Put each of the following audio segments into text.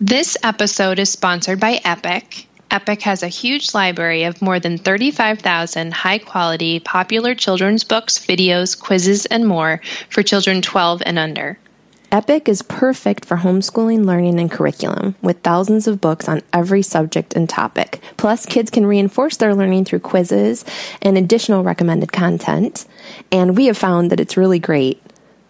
This episode is sponsored by Epic. Epic has a huge library of more than 35,000 high quality, popular children's books, videos, quizzes, and more for children 12 and under. Epic is perfect for homeschooling, learning, and curriculum, with thousands of books on every subject and topic. Plus, kids can reinforce their learning through quizzes and additional recommended content. And we have found that it's really great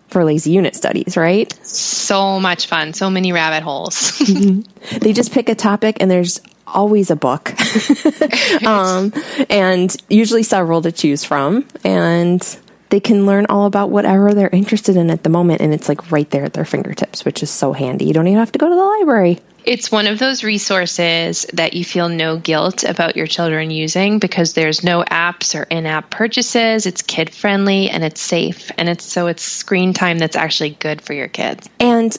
for lazy unit studies, right? So much fun, so many rabbit holes. they just pick a topic and there's always a book. Um, and usually several to choose from. And they can learn all about whatever they're interested in at the moment. And it's like right there at their fingertips which is so handy. You don't even have to go to the library it's one of those resources that you feel no guilt about your children using because there's no apps or in-app purchases. It's kid friendly and it's safe. And it's so it's screen time that's actually good for your kids. And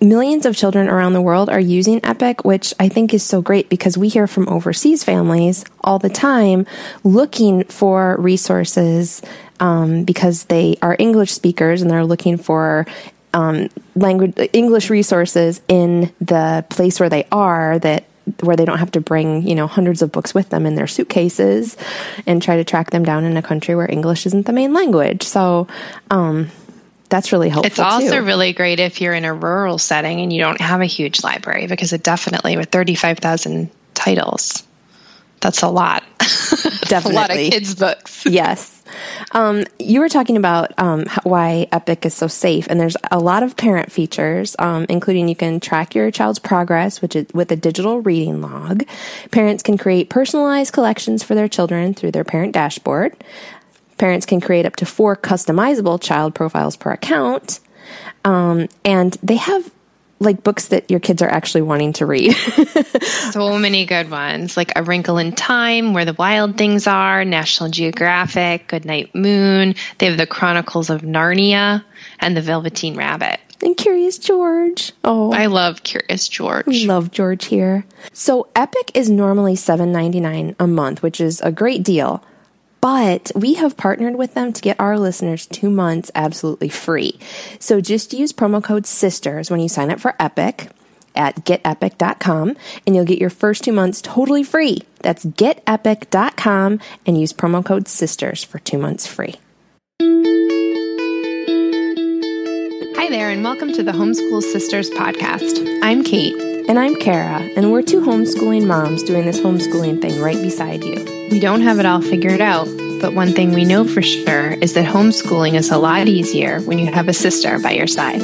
millions of children around the world are using Epic, which I think is so great because we hear from overseas families all the time looking for resources um, because they are English speakers and they're looking for um, language English resources in the place where they are that where they don't have to bring you know hundreds of books with them in their suitcases and try to track them down in a country where English isn't the main language. So um, that's really helpful. It's also too. really great if you're in a rural setting and you don't have a huge library because it definitely with 35,000 titles, that's a lot. Definitely. a lot of kids' books. yes. Um, you were talking about um, why Epic is so safe, and there's a lot of parent features, um, including you can track your child's progress, which is with a digital reading log. Parents can create personalized collections for their children through their parent dashboard. Parents can create up to four customizable child profiles per account. Um, and they have like books that your kids are actually wanting to read. so many good ones, like A Wrinkle in Time, Where the Wild Things Are, National Geographic, Goodnight Moon. They have the Chronicles of Narnia and The Velveteen Rabbit. And Curious George. Oh, I love Curious George. We love George here. So Epic is normally $7.99 a month, which is a great deal. But we have partnered with them to get our listeners two months absolutely free. So just use promo code SISTERS when you sign up for Epic at getepic.com and you'll get your first two months totally free. That's getepic.com and use promo code SISTERS for two months free. Hi there, and welcome to the Homeschool Sisters podcast. I'm Cait. And I'm Kara, and we're two homeschooling moms doing this homeschooling thing right beside you. We don't have it all figured out, but one thing we know for sure is that homeschooling is a lot easier when you have a sister by your side.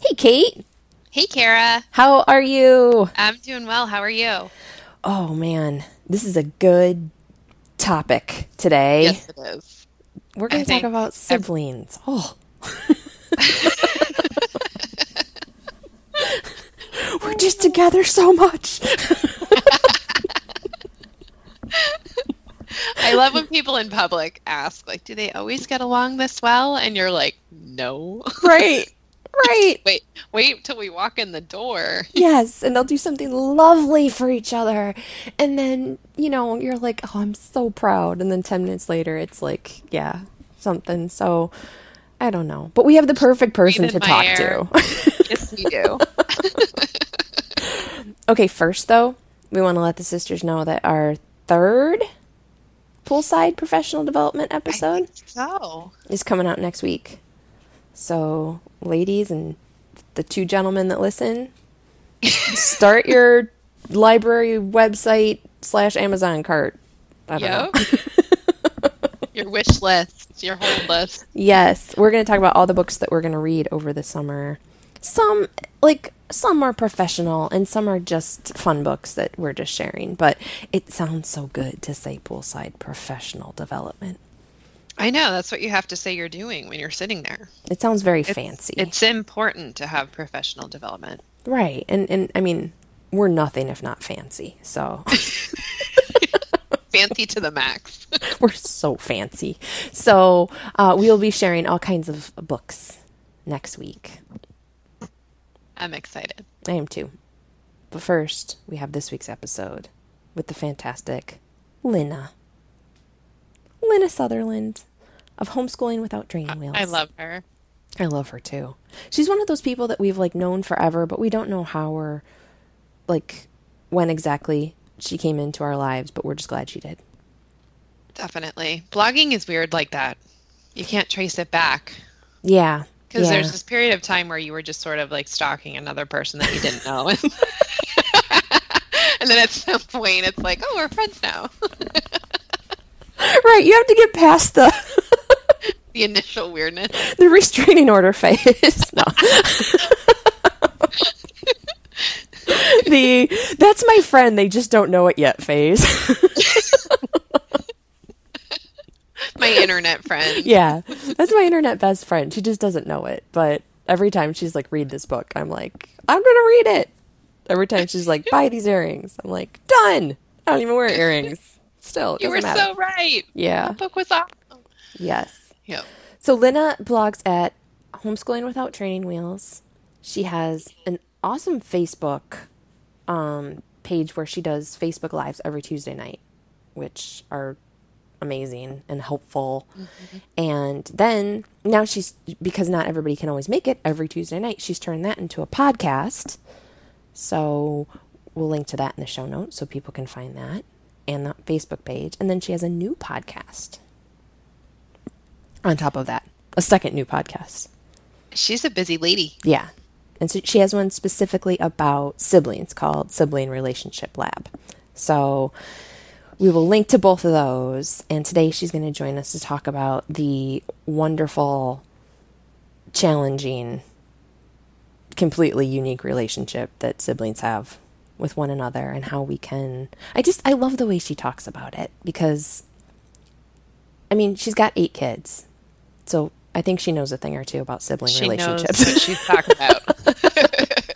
Hey, Cait. Hey, Kara. How are you? I'm doing well. How are you? Oh, man. This is a good topic today. Yes, it is. We're going to talk about siblings. oh. We're just together so much. I love when people in public ask, like, do they always get along this well? And you're like, no. Right. Right. wait, wait till we walk in the door. Yes, and they'll do something lovely for each other. And then, you know, you're like, oh, I'm so proud. And then 10 minutes later, it's like, yeah, something. So I don't know. But we have the perfect person to talk air. to. yes, we do. Okay, first, though, we want to let the sisters know that our third poolside professional development episode so. is coming out next week. So, ladies and the two gentlemen that listen, start your library website slash Amazon cart. I don't yep. know. your wish list, your whole list. Yes, we're going to talk about all the books that we're going to read over the summer. Some like some are professional and some are just fun books that we're just sharing, but it sounds so good to say poolside professional development. I know that's what you have to say you're doing when you're sitting there. It sounds very it's, fancy. It's important to have professional development. Right. And and I mean, we're nothing if not fancy. So fancy to the max. we're so fancy. So, uh, we'll be sharing all kinds of books next week. I'm excited. I am too. But first, we have this week's episode with the fantastic Lynna. Lynna Sutherland of Homeschooling Without Training Wheels. I love her. I love her too. She's one of those people that we've like known forever, but we don't know how or like when exactly she came into our lives, but we're just glad she did. Definitely. Blogging is weird like that. You can't trace it back. Yeah. Because yeah. there's this period of time where you were just sort of like stalking another person that you didn't know. and then at some point it's like, oh, we're friends now. right. You have to get past the the initial weirdness. The restraining order phase. no. the that's my friend, they just don't know it yet phase. My internet friend. Yeah. That's my internet best friend. She just doesn't know it. But every time she's like, read this book, I'm like, I'm gonna read it. Every time she's like, buy these earrings. I'm like, done. I don't even wear earrings. Still, you were matter. so right. Yeah, the book was awesome. Yes. Yep. So Lynna blogs at Homeschooling Without Training Wheels. She has an awesome Facebook um, page where she does Facebook Lives every Tuesday night, which are amazing and helpful. Mm-hmm. And then now she's, because not everybody can always make it every Tuesday night, she's turned that into a podcast. So we'll link to that in the show notes so people can find that and the Facebook page. And then she has a new podcast on top of that, a second new podcast. She's a busy lady. Yeah. And so she has one specifically about siblings called Sibling Relationship Lab. So we will link to both of those. And today she's going to join us to talk about the wonderful, challenging, completely unique relationship that siblings have with one another and how we can. I just, I love the way she talks about it because, I mean, she's got eight kids. So I think she knows a thing or two about sibling she relationships. Knows what she's talking about.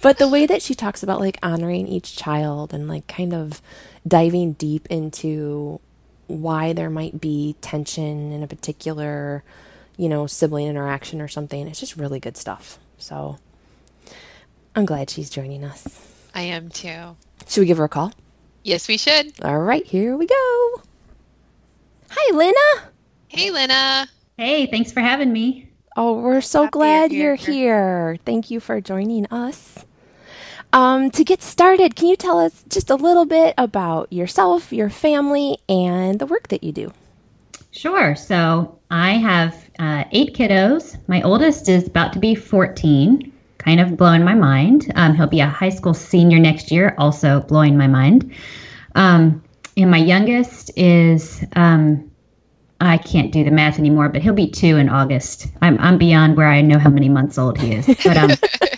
but the way that she talks about like honoring each child and like kind of diving deep into why there might be tension in a particular, you know, sibling interaction or something, it's just really good stuff. So I'm glad she's joining us. I am too. Should we give her a call? Yes, we should. All right, here we go. Hi, Lynna. Hey, Lynna. Hey, thanks for having me. Oh, we're so Happy glad you're here. here. Thank you for joining us. Um, to get started, can you tell us just a little bit about yourself, your family, and the work that you do? Sure. So I have uh, eight kiddos. My oldest is about to be 14, kind of blowing my mind. Um, he'll be a high school senior next year, also blowing my mind. Um, and my youngest is um, I can't do the math anymore, but he'll be two in August. I'm I'm beyond where I know how many months old he is. But um,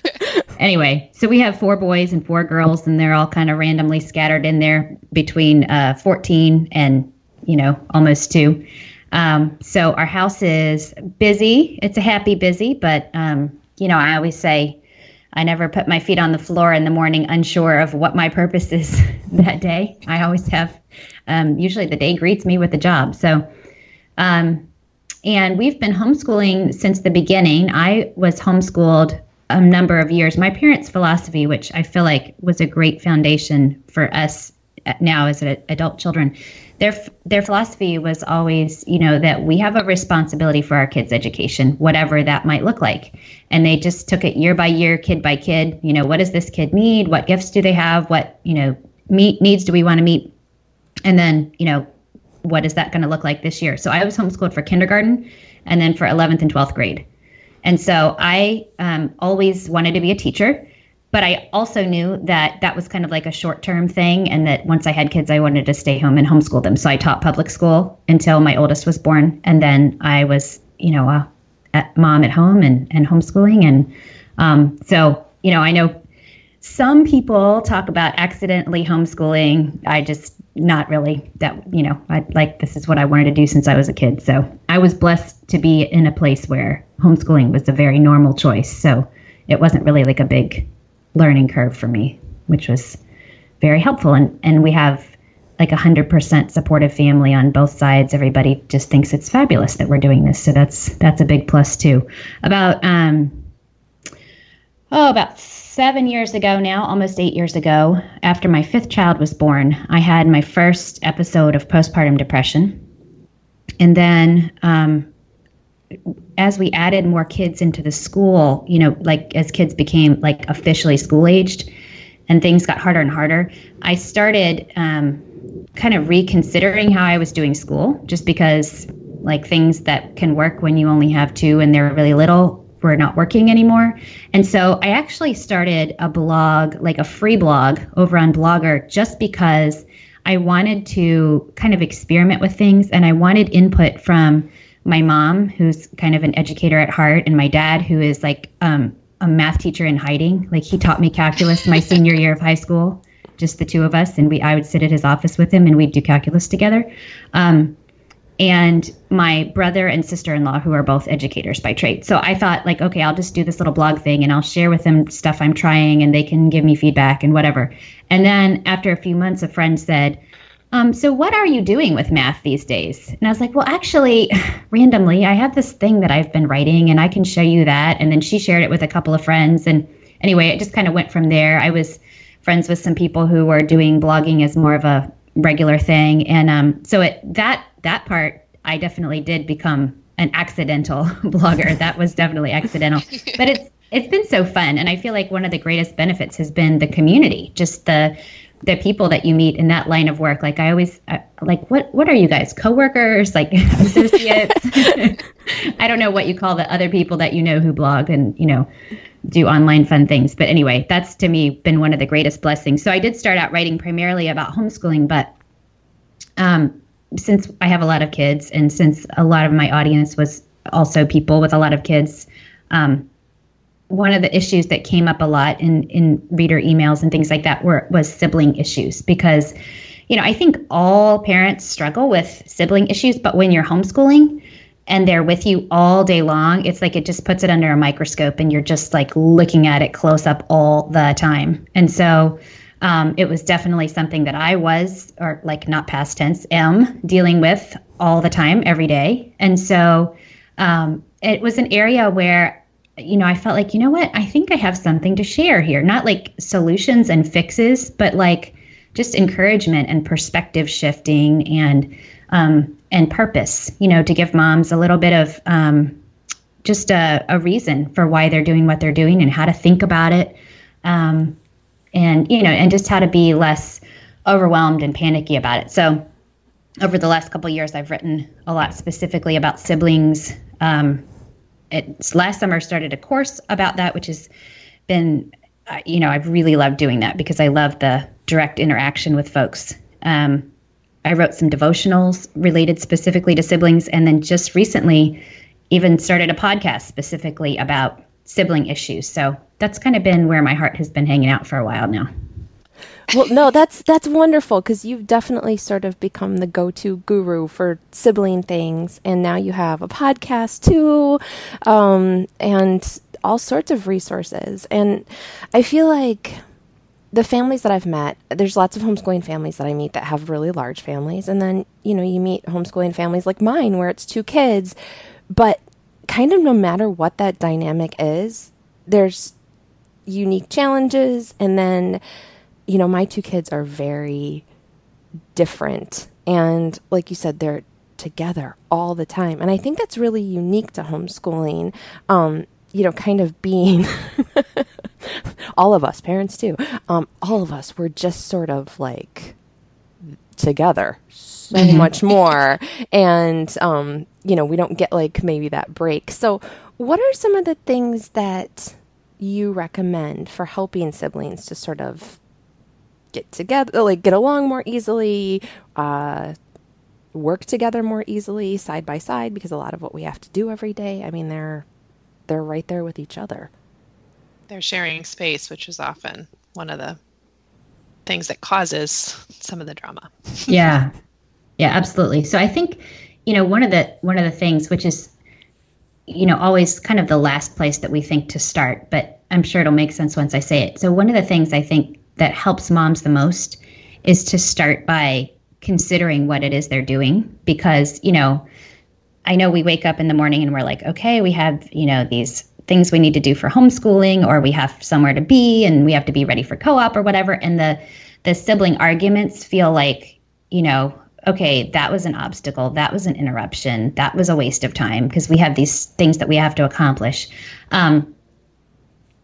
anyway, so we have four boys and four girls, and they're all kind of randomly scattered in there between uh, 14 and you know almost two. Um, so our house is busy. It's a happy busy, but um, you know I always say I never put my feet on the floor in the morning unsure of what my purpose is that day. I always have. Um, usually the day greets me with a job. So um, and we've been homeschooling since the beginning. I was homeschooled a number of years. My parents' philosophy, which I feel like was a great foundation for us now as adult children, their their philosophy was always, you know, that we have a responsibility for our kids' education, whatever that might look like. And they just took it year by year, kid by kid. You know, what does this kid need? What gifts do they have? What you know meet needs do we want to meet? And then, you know, what is that going to look like this year? So I was homeschooled for kindergarten and then for 11th and 12th grade. And so I um, always wanted to be a teacher, but I also knew that that was kind of like a short term thing. And that once I had kids, I wanted to stay home and homeschool them. So I taught public school until my oldest was born. And then I was, you know, a, a mom at home and, and homeschooling. And um, so, you know, I know some people talk about accidentally homeschooling. I just not really that you know I like this is what I wanted to do since I was a kid. So I was blessed to be in a place where homeschooling was a very normal choice. So it wasn't really like a big learning curve for me, which was very helpful. And and we have like a hundred percent supportive family on both sides. Everybody just thinks it's fabulous that we're doing this. So that's that's a big plus too. About um oh about seven years ago now, almost eight years ago, after my fifth child was born, I had my first episode of postpartum depression. And then um, as we added more kids into the school, you know, like as kids became like officially school aged and things got harder and harder, I started um, kind of reconsidering how I was doing school just because like things that can work when you only have two and they're really little were not working anymore. And so I actually started a blog, like a free blog over on Blogger, just because I wanted to kind of experiment with things and I wanted input from my mom, who's kind of an educator at heart, and my dad, who is like um, a math teacher in hiding. Like he taught me calculus my senior year of high school, just the two of us, and we I would sit at his office with him and we'd do calculus together. Um, and my brother and sister-in-law who are both educators by trade. So i thought like okay i'll just do this little blog thing and i'll share with them stuff i'm trying and they can give me feedback and whatever. And then after a few months a friend said um, so what are you doing with math these days? And i was like well actually randomly i have this thing that i've been writing and i can show you that. And then she shared it with a couple of friends and anyway it just kind of went from there. I was friends with some people who were doing blogging as more of a regular thing and um, so it that that part, I definitely did become an accidental blogger. That was definitely accidental. But it's it's been so fun and I feel like one of the greatest benefits has been the community, just the the people that you meet in that line of work. Like I always uh, like what what are you guys? Coworkers, like associates? I don't know what you call the other people that you know who blog and, you know, do online fun things. But anyway, that's to me been one of the greatest blessings. So I did start out writing primarily about homeschooling, but um, since I have a lot of kids and since a lot of my audience was also people with a lot of kids, um, one of the issues that came up a lot in in reader emails and things like that were was sibling issues because you know I think all parents struggle with sibling issues, but when you're homeschooling and they're with you all day long, it's like it just puts it under a microscope and you're just like looking at it close up all the time. And so um, it was definitely something that I was, or like not past tense, am dealing with all the time, every day. And so um, it was an area where, you know, I felt like, you know what, I think I have something to share here. Not like solutions and fixes, but like just encouragement and perspective shifting and um, and purpose. You know, to give moms a little bit of um, just a, a reason for why they're doing what they're doing and how to think about it. Um, and you know and just how to be less overwhelmed and panicky about it so over the last couple years i've written a lot specifically about siblings um, it's last summer started a course about that which has been uh, you know i've really loved doing that because i love the direct interaction with folks um, i wrote some devotionals related specifically to siblings and then just recently even started a podcast specifically about sibling issues. So that's kind of been where my heart has been hanging out for a while now. Well, no, that's that's wonderful because you've definitely sort of become the go-to guru for sibling things, and now you have a podcast too, um, and all sorts of resources. And I feel like the families that I've met, there's lots of homeschooling families that I meet that have really large families, and then you know you meet homeschooling families like mine where it's two kids, but kind of no matter what that dynamic is, there's unique challenges. And then, you know, my two kids are very different. And like you said, they're together all the time. And I think that's really unique to homeschooling. Um, you know, kind of being all of us, parents too, um, all of us were just sort of like together so mm-hmm. much more. And, um, you know, we don't get like maybe that break. So, what are some of the things that you recommend for helping siblings to sort of get together, like get along more easily, uh, work together more easily, side by side? Because a lot of what we have to do every day, I mean, they're they're right there with each other. They're sharing space, which is often one of the things that causes some of the drama. yeah. Yeah, absolutely. So I think, you know, one of the one of the things which is you know, always kind of the last place that we think to start, but I'm sure it'll make sense once I say it. So one of the things I think that helps moms the most is to start by considering what it is they're doing because, you know, I know we wake up in the morning and we're like, okay, we have, you know, these things we need to do for homeschooling or we have somewhere to be and we have to be ready for co-op or whatever and the the sibling arguments feel like, you know, okay, that was an obstacle, that was an interruption, that was a waste of time because we have these things that we have to accomplish. Um,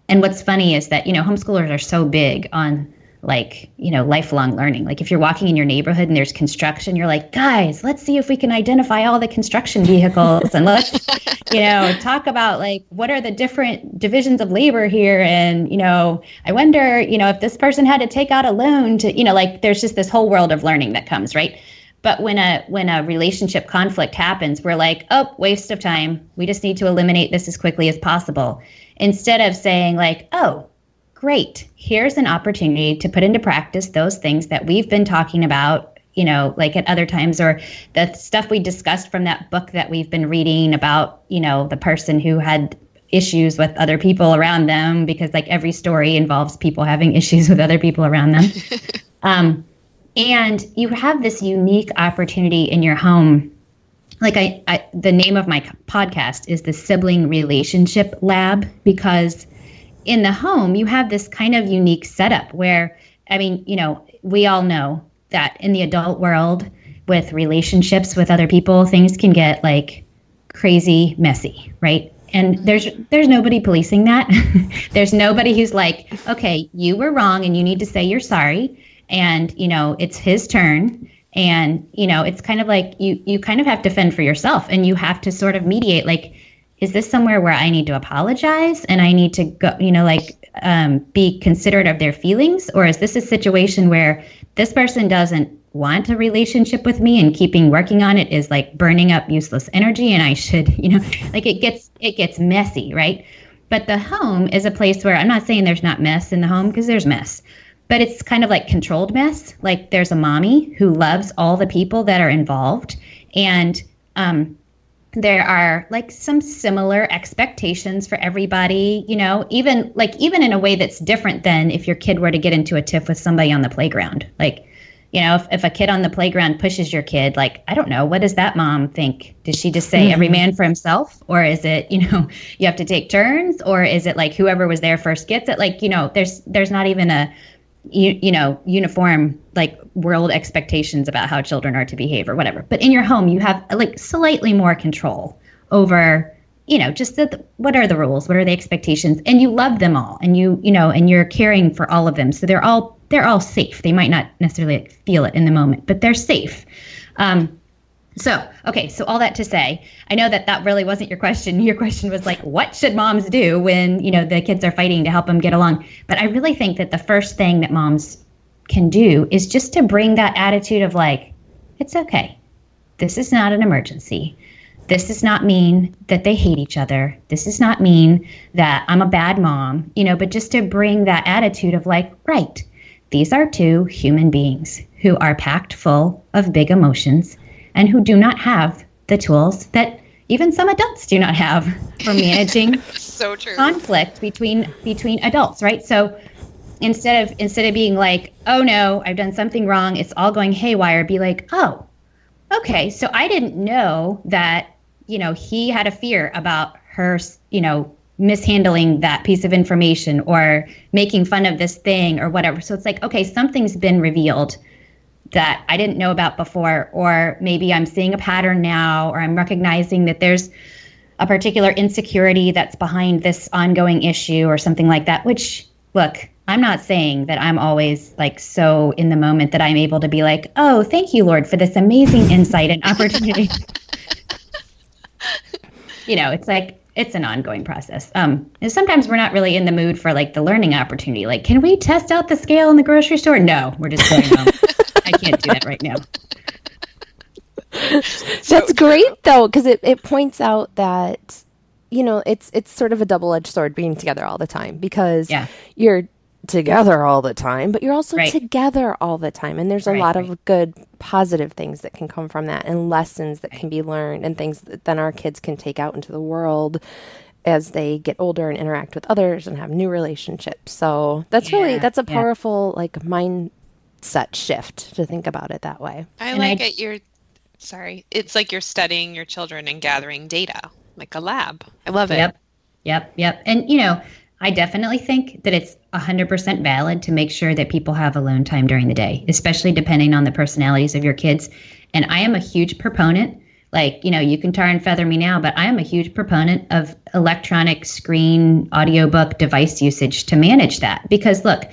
and what's funny is that you know homeschoolers are so big on like you know lifelong learning. Like if you're walking in your neighborhood and there's construction you're like guys let's see if we can identify all the construction vehicles and let's you know talk about like what are the different divisions of labor here. And you know i wonder you know if this person had to take out a loan to you know like there's just this whole world of learning that comes right? But when a when a relationship conflict happens we're like oh waste of time. We just need to eliminate this as quickly as possible. Instead of saying like oh great, here's an opportunity to put into practice those things that we've been talking about, you know, like at other times, or the stuff we discussed from that book that we've been reading about, you know, the person who had issues with other people around them, because like every story involves people having issues with other people around them. um, and you have this unique opportunity in your home like I, I, the name of my podcast is the sibling relationship lab because in the home, you have this kind of unique setup where, I mean, you know, we all know that in the adult world with relationships with other people, things can get like crazy messy, right? And mm-hmm. there's there's nobody policing that. there's nobody who's like, okay, you were wrong and you need to say you're sorry. And, you know, it's his turn. And, you know, it's kind of like you you kind of have to fend for yourself and you have to sort of mediate like is this somewhere where I need to apologize and I need to go, you know, like um, be considerate of their feelings? Or is this a situation where this person doesn't want a relationship with me and keeping working on it is like burning up useless energy and I should, you know, like it gets, it gets messy, right? But the home is a place where I'm not saying there's not mess in the home because there's mess, but it's kind of like controlled mess. Like there's a mommy who loves all the people that are involved and, um, there are like some similar expectations for everybody you know even like even in a way that's different than if your kid were to get into a tiff with somebody on the playground. Like you know if, if a kid on the playground pushes your kid like i don't know what does that mom think? Does she just say mm-hmm. every man for himself? Or is it you know you have to take turns? Or is it like whoever was there first gets it? Like you know there's there's not even a you, you know uniform like world expectations about how children are to behave or whatever. But in your home you have like slightly more control over you know just the, what are the rules? What are the expectations? And you love them all and you you know and you're caring for all of them. So they're all they're all safe. They might not necessarily feel it in the moment but they're safe. Um, so, okay, so all that to say, I know that that really wasn't your question. Your question was like, what should moms do when, you know, the kids are fighting to help them get along? But I really think that the first thing that moms can do is just to bring that attitude of like, it's okay. This is not an emergency. This does not mean that they hate each other. This does not mean that I'm a bad mom, you know, but just to bring that attitude of like, right, these are two human beings who are packed full of big emotions and who do not have the tools that even some adults do not have for managing so conflict between between adults, right? So instead of instead of being like, "Oh no, I've done something wrong. It's all going haywire." Be like, "Oh, okay. So I didn't know that, you know, he had a fear about her, you know, mishandling that piece of information or making fun of this thing or whatever. So it's like, okay, something's been revealed that I didn't know about before, or maybe I'm seeing a pattern now, or I'm recognizing that there's a particular insecurity that's behind this ongoing issue or something like that. Which, look, I'm not saying that I'm always like so in the moment that I'm able to be like, oh, thank you, Lord, for this amazing insight and opportunity. you know, it's like, it's an ongoing process. Um, and sometimes we're not really in the mood for like the learning opportunity. Like, can we test out the scale in the grocery store? No, we're just going home. I can't do that right now. That's great though, because it, it points out that you know it's it's sort of a double edged sword being together all the time because yeah. you're together all the time, but you're also right. together all the time. And there's a right, lot right. of good positive things that can come from that and lessons that can be learned and things that then our kids can take out into the world as they get older and interact with others and have new relationships. So that's yeah, really that's a powerful yeah. like mind set shift to think about it that way. I and like I, it. You're sorry. It's like you're studying your children and gathering data, like a lab. I love it. Yep. Yep. Yep. And you know, I definitely think that it's 100% valid to make sure that people have alone time during the day, especially depending on the personalities of your kids. And I am a huge proponent. Like, you know, you can tar and feather me now, but I am a huge proponent of electronic screen audiobook device usage to manage that. Because look,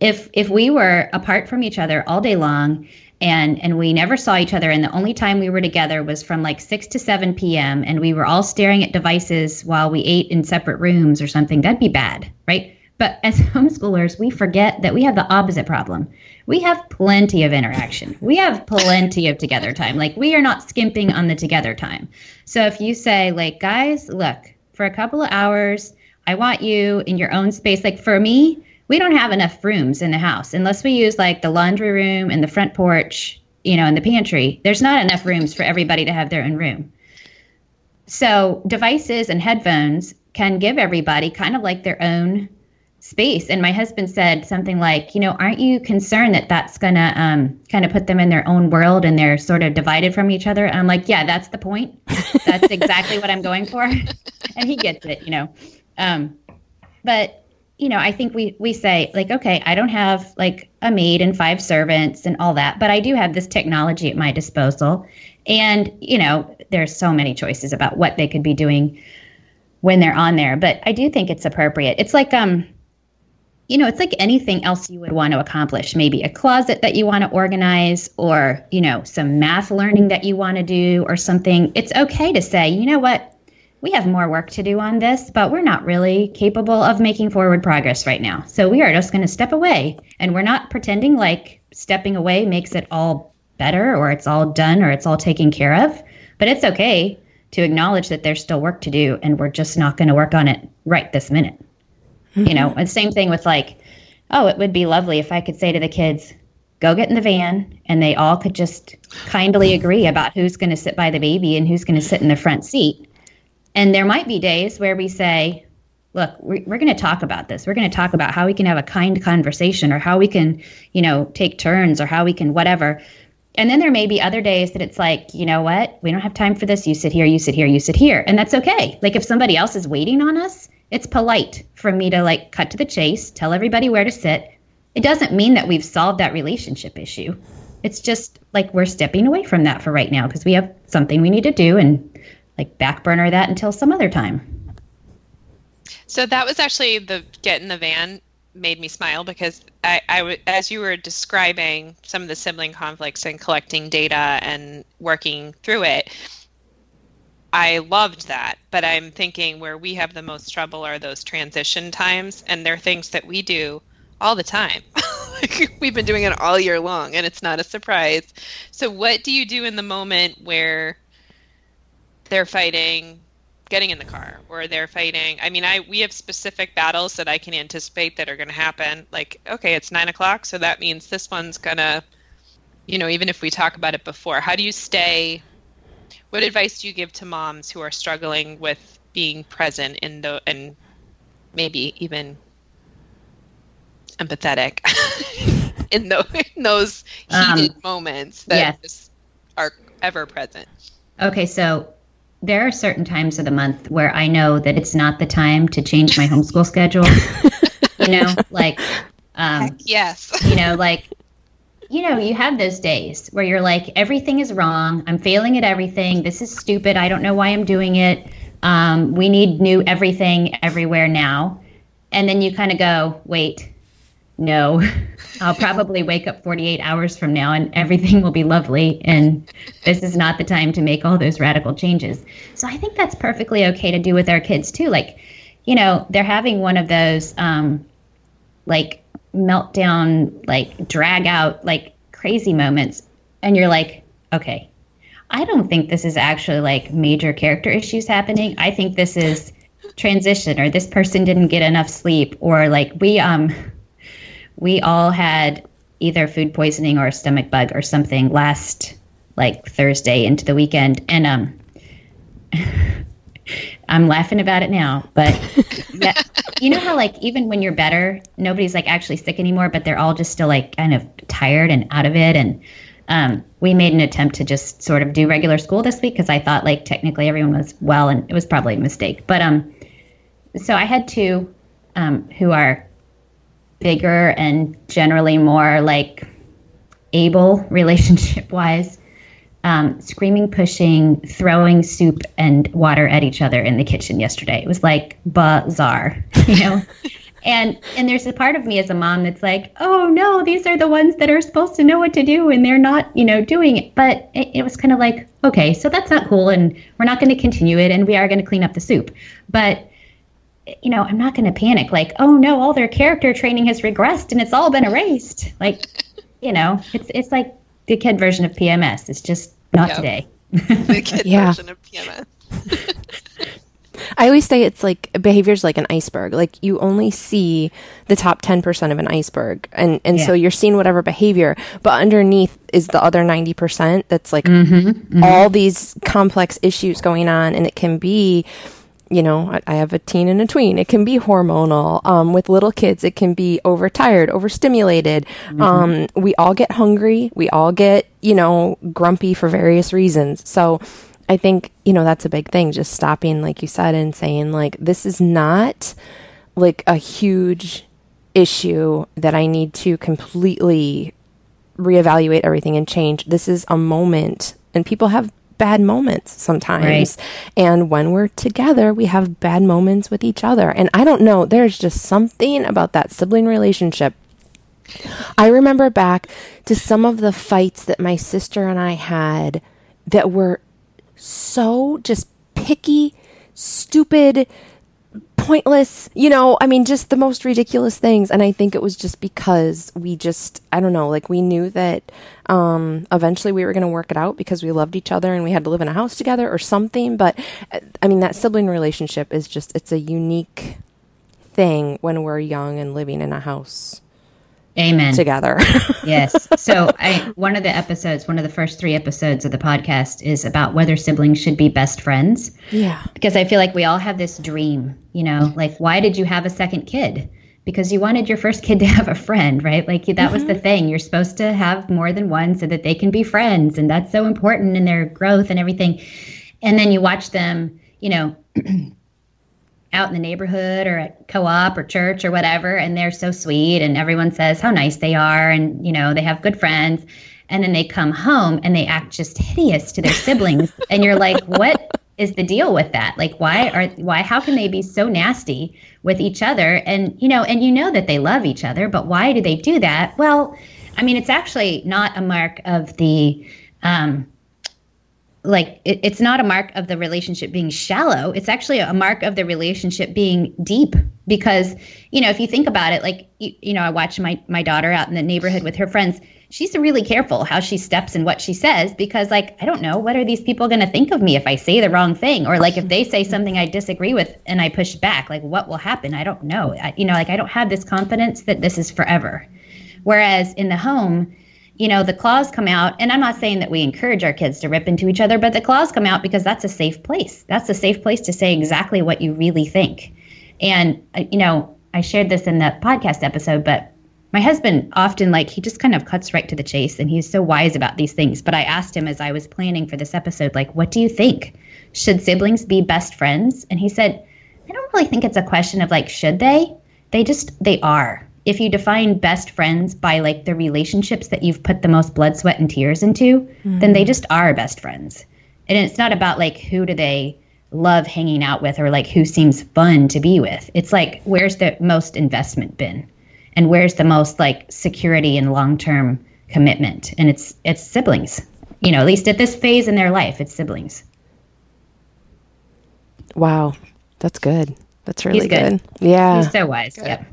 if if we were apart from each other all day long and and we never saw each other and the only time we were together was from like 6 to 7 p.m and we were all staring at devices while we ate in separate rooms or something that'd be bad right? But as homeschoolers we forget that we have the opposite problem. We have plenty of interaction. We have plenty of together time. Like we are not skimping on the together time. So if you say like guys look for a couple of hours i want you in your own space like for me we don't have enough rooms in the house unless we use like the laundry room and the front porch, you know, and the pantry. There's not enough rooms for everybody to have their own room. So devices and headphones can give everybody kind of like their own space. And my husband said something like, you know, aren't you concerned that that's going to um, kind of put them in their own world and they're sort of divided from each other? And I'm like, yeah, that's the point. That's exactly what I'm going for. and he gets it, you know. Um, but you know, I think we we say like, okay, I don't have like a maid and five servants and all that, but I do have this technology at my disposal. And, you know, there's so many choices about what they could be doing when they're on there, but I do think it's appropriate. It's like um you know, it's like anything else you would want to accomplish. Maybe a closet that you want to organize or, you know, some math learning that you want to do or something. It's okay to say, you know what? We have more work to do on this, but we're not really capable of making forward progress right now. So we are just going to step away. And we're not pretending like stepping away makes it all better or it's all done or it's all taken care of. But it's okay to acknowledge that there's still work to do and we're just not going to work on it right this minute. Mm-hmm. You know, and same thing with like, oh, it would be lovely if I could say to the kids, go get in the van and they all could just kindly agree about who's going to sit by the baby and who's going to sit in the front seat and there might be days where we say, look, we're, we're going to talk about this. We're going to talk about how we can have a kind conversation or how we can, you know, take turns or how we can whatever. And then there may be other days that it's like, you know what? We don't have time for this. You sit here, you sit here, you sit here. And that's okay. Like if somebody else is waiting on us, it's polite for me to like cut to the chase, tell everybody where to sit. It doesn't mean that we've solved that relationship issue. It's just like we're stepping away from that for right now because we have something we need to do and like back burner that until some other time. So that was actually the get in the van made me smile because I, I as you were describing some of the sibling conflicts and collecting data and working through it, I loved that. But I'm thinking where we have the most trouble are those transition times, and they're things that we do all the time. We've been doing it all year long, and it's not a surprise. So, what do you do in the moment where they're fighting getting in the car or they're fighting. I mean i we have specific battles that i can anticipate that are going to happen. Like okay it's nine o'clock so that means this one's gonna you know even if we talk about it before how do you stay what advice do you give to moms who are struggling with being present in the and maybe even empathetic in, the, in those heated um, moments that yes. are ever present? Okay so there are certain times of the month where I know that it's not the time to change my homeschool schedule. you know, like, um, yes, you know, like, you know, you have those days where you're like, everything is wrong. I'm failing at everything. This is stupid. I don't know why I'm doing it. Um, we need new everything everywhere now. And then you kind of go, wait, no, I'll probably wake up 48 hours from now and everything will be lovely. And this is not the time to make all those radical changes. So I think that's perfectly okay to do with our kids too. Like, you know, they're having one of those um, like meltdown, like drag out, like crazy moments. And you're like, okay, I don't think this is actually like major character issues happening. I think this is transition or this person didn't get enough sleep or like we, um, we all had either food poisoning or a stomach bug or something last like Thursday into the weekend. And um I'm laughing about it now, but yeah, you know how like even when you're better, nobody's like actually sick anymore, but they're all just still like kind of tired and out of it. And um, we made an attempt to just sort of do regular school this week because I thought like technically everyone was well, and it was probably a mistake. But um, so I had two um, who are bigger and generally more like able relationship wise um, screaming, pushing, throwing soup and water at each other in the kitchen yesterday. It was like bizarre, you know. and and there's a part of me as a mom that's like, oh no, these are the ones that are supposed to know what to do, and they're not, you know, doing it. But it, it was kind of like, okay, so that's not cool, and we're not going to continue it, and we are going to clean up the soup, but. You know, I'm not going to panic like, oh no, all their character training has regressed and it's all been erased. Like, you know, it's it's like the kid version of PMS. It's just not yep. today. the kid yeah. version of PMS. I always say it's like behavior is like an iceberg. Like you only see the top 10% of an iceberg. And and yeah. so you're seeing whatever behavior, but underneath is the other 90% that's like mm-hmm, mm-hmm. all these complex issues going on and it can be you know, I, I, have a teen and a tween. It can be hormonal. Um, with little kids, it can be overtired, overstimulated. Mm-hmm. Um, we all get hungry. We all get, you know, grumpy for various reasons. So I think, you know, that's a big thing. Just stopping, like you said, and saying, like, this is not like a huge issue that I need to completely reevaluate everything and change. This is a moment and people have bad moments sometimes. Right. And when we're together, we have bad moments with each other. And I don't know, there's just something about that sibling relationship. I remember back to some of the fights that my sister and I had that were so just picky, stupid, pointless, you know, I mean, just the most ridiculous things. And I think it was just because we just, I don't know, like we knew that um, eventually we were going to work it out because we loved each other and we had to live in a house together or something. But I mean, that sibling relationship is just, it's a unique thing when we're young and living in a house. Amen. Together. yes. So I one of the episodes, one of the first three episodes of the podcast is about whether siblings should be best friends. Yeah. Because I feel like we all have this dream, you know, like why did you have a second kid? Because you wanted your first kid to have a friend, right? Like that mm-hmm. was the mm-hmm. thing. You're supposed to have more than one so that they can be friends. And that's so important in their growth and everything. And then you watch them, you know, out in the neighborhood or at co-op or church or whatever and they're so sweet and everyone says how nice they are and you know they have good friends and then they come home and they act just hideous to their siblings and you're like what is the deal with that? Like why are why how can they be so nasty with each other? And you know and you know that they love each other but why do they do that? Well i mean it's actually not a mark of the um like it, it's not a mark of the relationship being shallow. It's actually a mark of the relationship being deep because you know if you think about it like you, you, know i watch my my daughter out in the neighborhood with her friends. She's really careful how she steps and what she says because like i don't know what are these people going to think of me if i say the wrong thing? Or like if they say something i disagree with and i push back like what will happen? I don't know. I, you know like i don't have this confidence that this is forever. Whereas in the home you know, the claws come out, and I'm not saying that we encourage our kids to rip into each other, but the claws come out because that's a safe place. That's a safe place to say exactly what you really think. And, uh, you know, I shared this in the podcast episode, but my husband often, like, he just kind of cuts right to the chase and he's so wise about these things. But I asked him as I was planning for this episode, like, what do you think? Should siblings be best friends? And he said, I don't really think it's a question of like, should they? They just, they are if you define best friends by like the relationships that you've put the most blood, sweat, and tears into, mm-hmm. then they just are best friends. And it's not about like who do they love hanging out with or like who seems fun to be with. It's like where's the most investment been? And where's the most like security and long-term commitment? And it's it's siblings. You know, at least at this phase in their life, it's siblings. Wow. That's good. That's really good. good. Yeah. He's so wise. Good. Yep.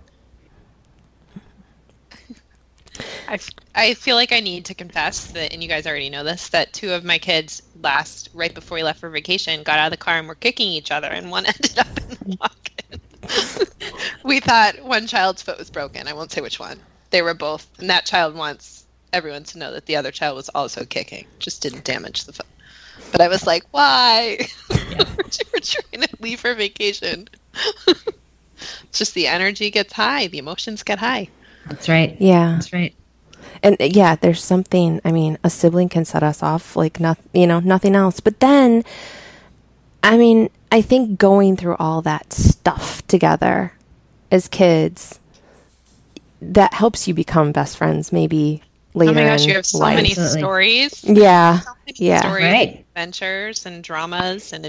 I, I feel like I need to confess that, and you guys already know this, that two of my kids last, right before we left for vacation, got out of the car and were kicking each other, and one ended up in the walk-in. we thought one child's foot was broken. I won't say which one. They were both, and that child wants everyone to know that the other child was also kicking, just didn't damage the foot. But I was like, why? we're trying to leave for vacation. just the energy gets high, the emotions get high. That's right. Yeah. That's right. And uh, yeah, there's something, I mean, a sibling can set us off like nothing, you know, nothing else. But then, I mean, I think going through all that stuff together as kids that helps you become best friends maybe later. Oh my gosh, you have so life. many stories. Yeah. So many yeah. Stories, right. adventures and dramas and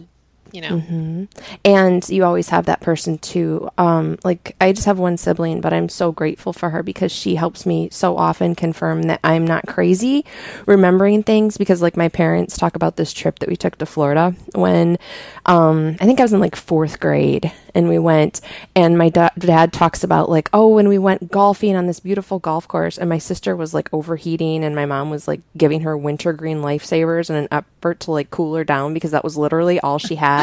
you know. Mm-hmm. And you always have that person too. Um, like I just have one sibling, but I'm so grateful for her because she helps me so often confirm that I'm not crazy remembering things because like my parents talk about this trip that we took to Florida when um, I think I was in like fourth grade and we went and my da- dad talks about like oh when we went golfing on this beautiful golf course and my sister was like overheating and my mom was like giving her wintergreen lifesavers in an effort to like cool her down because that was literally all she had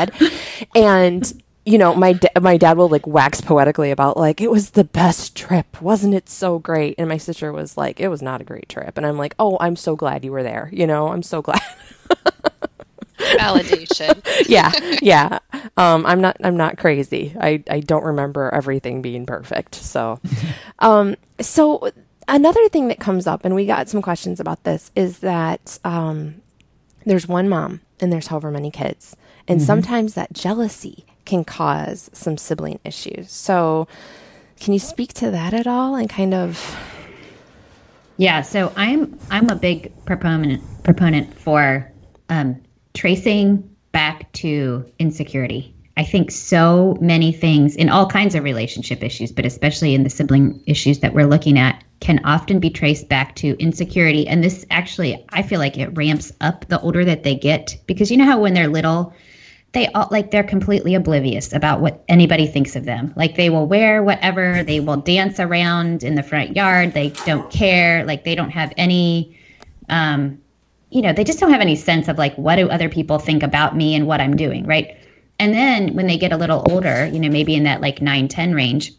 and you know my da- my dad will like wax poetically about like it was the best trip. Wasn't it so great? And my sister was like it was not a great trip. And i'm like oh i'm so glad you were there. You know i'm so glad. Validation. Yeah yeah. Um, i'm not i'm not crazy. I i don't remember everything being perfect. So um so another thing that comes up and we got some questions about this is that um there's one mom and there's however many kids and mm-hmm. sometimes that jealousy can cause some sibling issues so can you speak to that at all and kind of yeah so i'm i'm a big proponent proponent for um, tracing back to insecurity. I think so many things in all kinds of relationship issues, but especially in the sibling issues that we're looking at, can often be traced back to insecurity. And this actually, I feel like it ramps up the older that they get because you know how when they're little, they all like they're completely oblivious about what anybody thinks of them. Like they will wear whatever, they will dance around in the front yard, they don't care, like they don't have any um you know, they just don't have any sense of like, what do other people think about me and what I'm doing, right? And then when they get a little older, you know, maybe in that like 9, 10 range,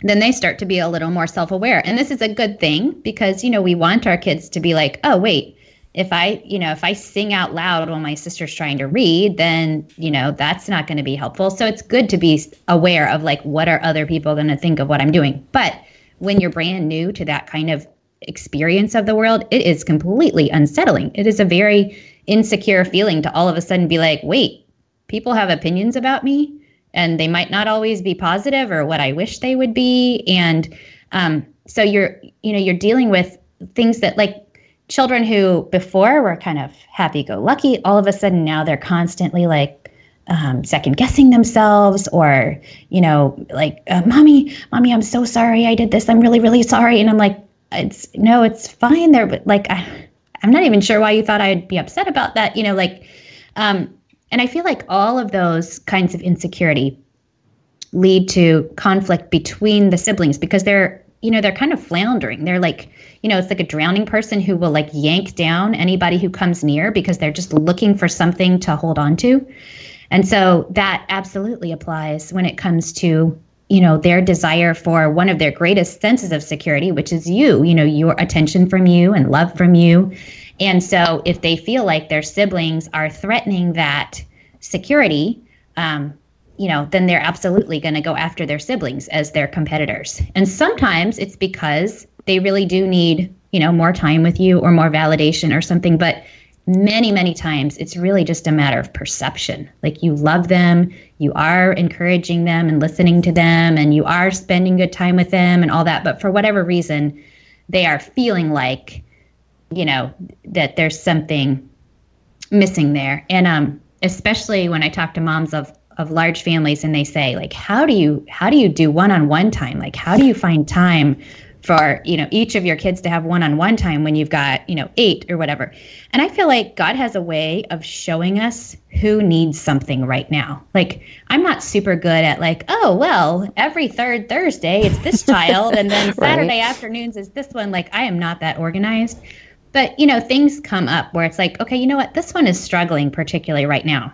then they start to be a little more self aware. And this is a good thing because, you know, we want our kids to be like, oh, wait, if I, you know, if I sing out loud while my sister's trying to read, then, you know, that's not going to be helpful. So it's good to be aware of like, what are other people going to think of what I'm doing? But when you're brand new to that kind of experience of the world, it is completely unsettling. It is a very insecure feeling to all of a sudden be like, wait, people have opinions about me and they might not always be positive or what I wish they would be. And um, so you're, you know, you're dealing with things that like children who before were kind of happy go lucky, all of a sudden now they're constantly like, um, second guessing themselves or you know like uh, mommy mommy i'm so sorry i did this i'm really really sorry and i'm like it's no, it's fine there, but like I, I'm not even sure why you thought I'd be upset about that. You know, like, um, and I feel like all of those kinds of insecurity lead to conflict between the siblings because they're you know they're kind of floundering. They're like you know it's like a drowning person who will like yank down anybody who comes near because they're just looking for something to hold on to. And so that absolutely applies when it comes to you know their desire for one of their greatest senses of security which is you you know your attention from you and love from you. And so if they feel like their siblings are threatening that security um, you know then they're absolutely going to go after their siblings as their competitors and sometimes it's because they really do need you know more time with you or more validation or something but many, many times it's really just a matter of perception. Like you love them, you are encouraging them and listening to them, and you are spending good time with them and all that. But for whatever reason, they are feeling like, you know, that there's something missing there. And um, especially when I talk to moms of of large families and they say like how do you how do you do one-on-one time? Like how do you find time for you know each of your kids to have one-on-one time when you've got you know eight or whatever? And i feel like god has a way of showing us who needs something right now. Like i'm not super good at like oh well every third thursday it's this child and then saturday right. afternoons is this one. Like i am not that organized. But you know things come up where it's like okay you know what? This one is struggling particularly right now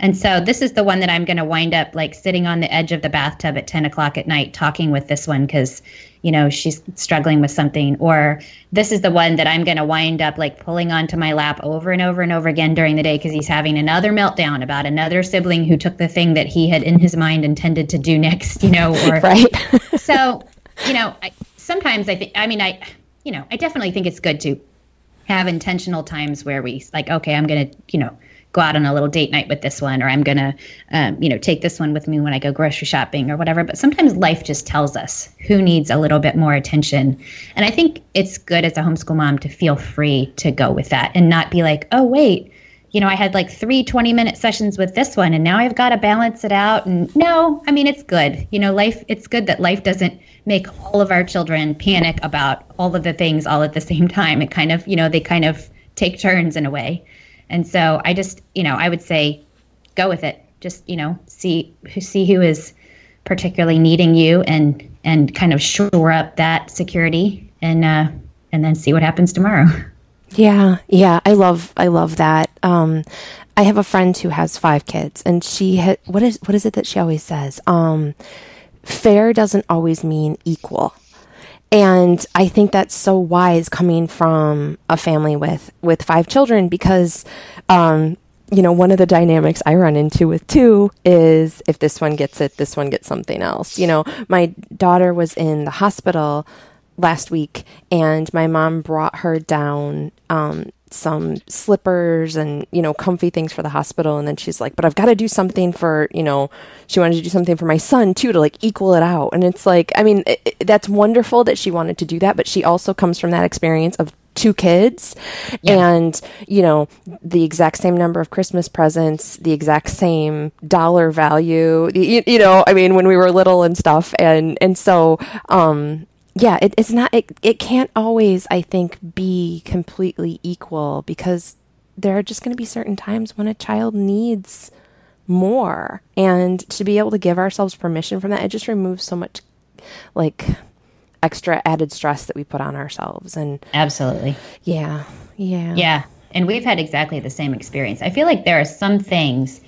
and so this is the one that I'm going to wind up like sitting on the edge of the bathtub at 10 o'clock at night talking with this one because you know she's struggling with something. Or this is the one that i'm going to wind up like pulling onto my lap over and over and over again during the day because he's having another meltdown about another sibling who took the thing that he had in his mind intended to do next you know or right. So you know I, sometimes i think i mean i you know i definitely think it's good to have intentional times where we like okay i'm going to you know go out on a little date night with this one, or I'm going to, um, you know, take this one with me when I go grocery shopping or whatever. But sometimes life just tells us who needs a little bit more attention. And I think it's good as a homeschool mom to feel free to go with that and not be like, oh, wait, you know, I had like three 20 minute sessions with this one and now I've got to balance it out. And no, I mean, it's good. You know, life, it's good that life doesn't make all of our children panic about all of the things all at the same time. It kind of, you know, they kind of take turns in a way. And so I just, you know, I would say go with it. Just, you know, see see who is particularly needing you and and kind of shore up that security and uh and then see what happens tomorrow. Yeah, yeah, I love I love that. Um I have a friend who has 5 kids and she ha- what is what is it that she always says? Um fair doesn't always mean equal. And I think that's so wise coming from a family with with five children because um you know, one of the dynamics I run into with two is if this one gets it, this one gets something else. You know, my daughter was in the hospital last week and my mom brought her down um, some slippers and you know comfy things for the hospital. And then she's like but i've got to do something for you know she wanted to do something for my son too to like equal it out. And it's like i mean it, it, that's wonderful that she wanted to do that but she also comes from that experience of two kids. Yeah. and you know the exact same number of christmas presents the exact same dollar value you, you know i mean when we were little and stuff. And and so um yeah, it, it's not, it, it can't always, I think, be completely equal because there are just going to be certain times when a child needs more. And to be able to give ourselves permission from that, it just removes so much like extra added stress that we put on ourselves. And absolutely. Yeah. Yeah. Yeah. And we've had exactly the same experience. I feel like there are some things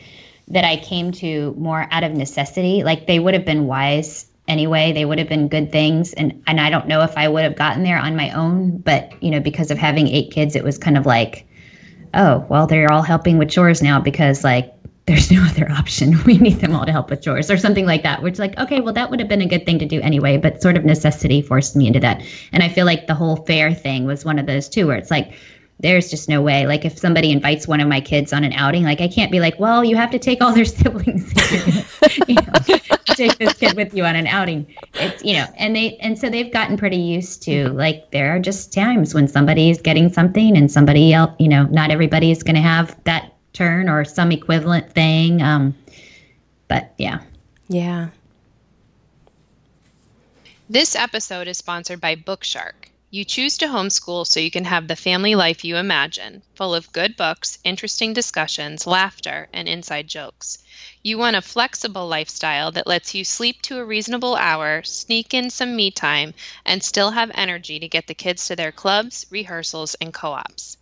that I came to more out of necessity. Like they would have been wise anyway. They would have been good things. And, and I don't know if I would have gotten there on my own, but, you know, because of having eight kids, it was kind of like, oh, well, they're all helping with chores now because, like, there's no other option. We need them all to help with chores or something like that, which, like, okay, well, that would have been a good thing to do anyway, but sort of necessity forced me into that. And I feel like the whole fair thing was one of those too, where it's like, there's just no way. Like if somebody invites one of my kids on an outing, like I can't be like, well, you have to take all their siblings. you know, take this kid with you on an outing. It's you know, and they and so they've gotten pretty used to like there are just times when somebody is getting something and somebody else, you know, not everybody is going to have that turn or some equivalent thing. Um, but yeah, yeah. This episode is sponsored by Bookshark. You choose to homeschool so you can have the family life you imagine, full of good books, interesting discussions, laughter, and inside jokes. You want a flexible lifestyle that lets you sleep to a reasonable hour, sneak in some me time, and still have energy to get the kids to their clubs, rehearsals, and co ops.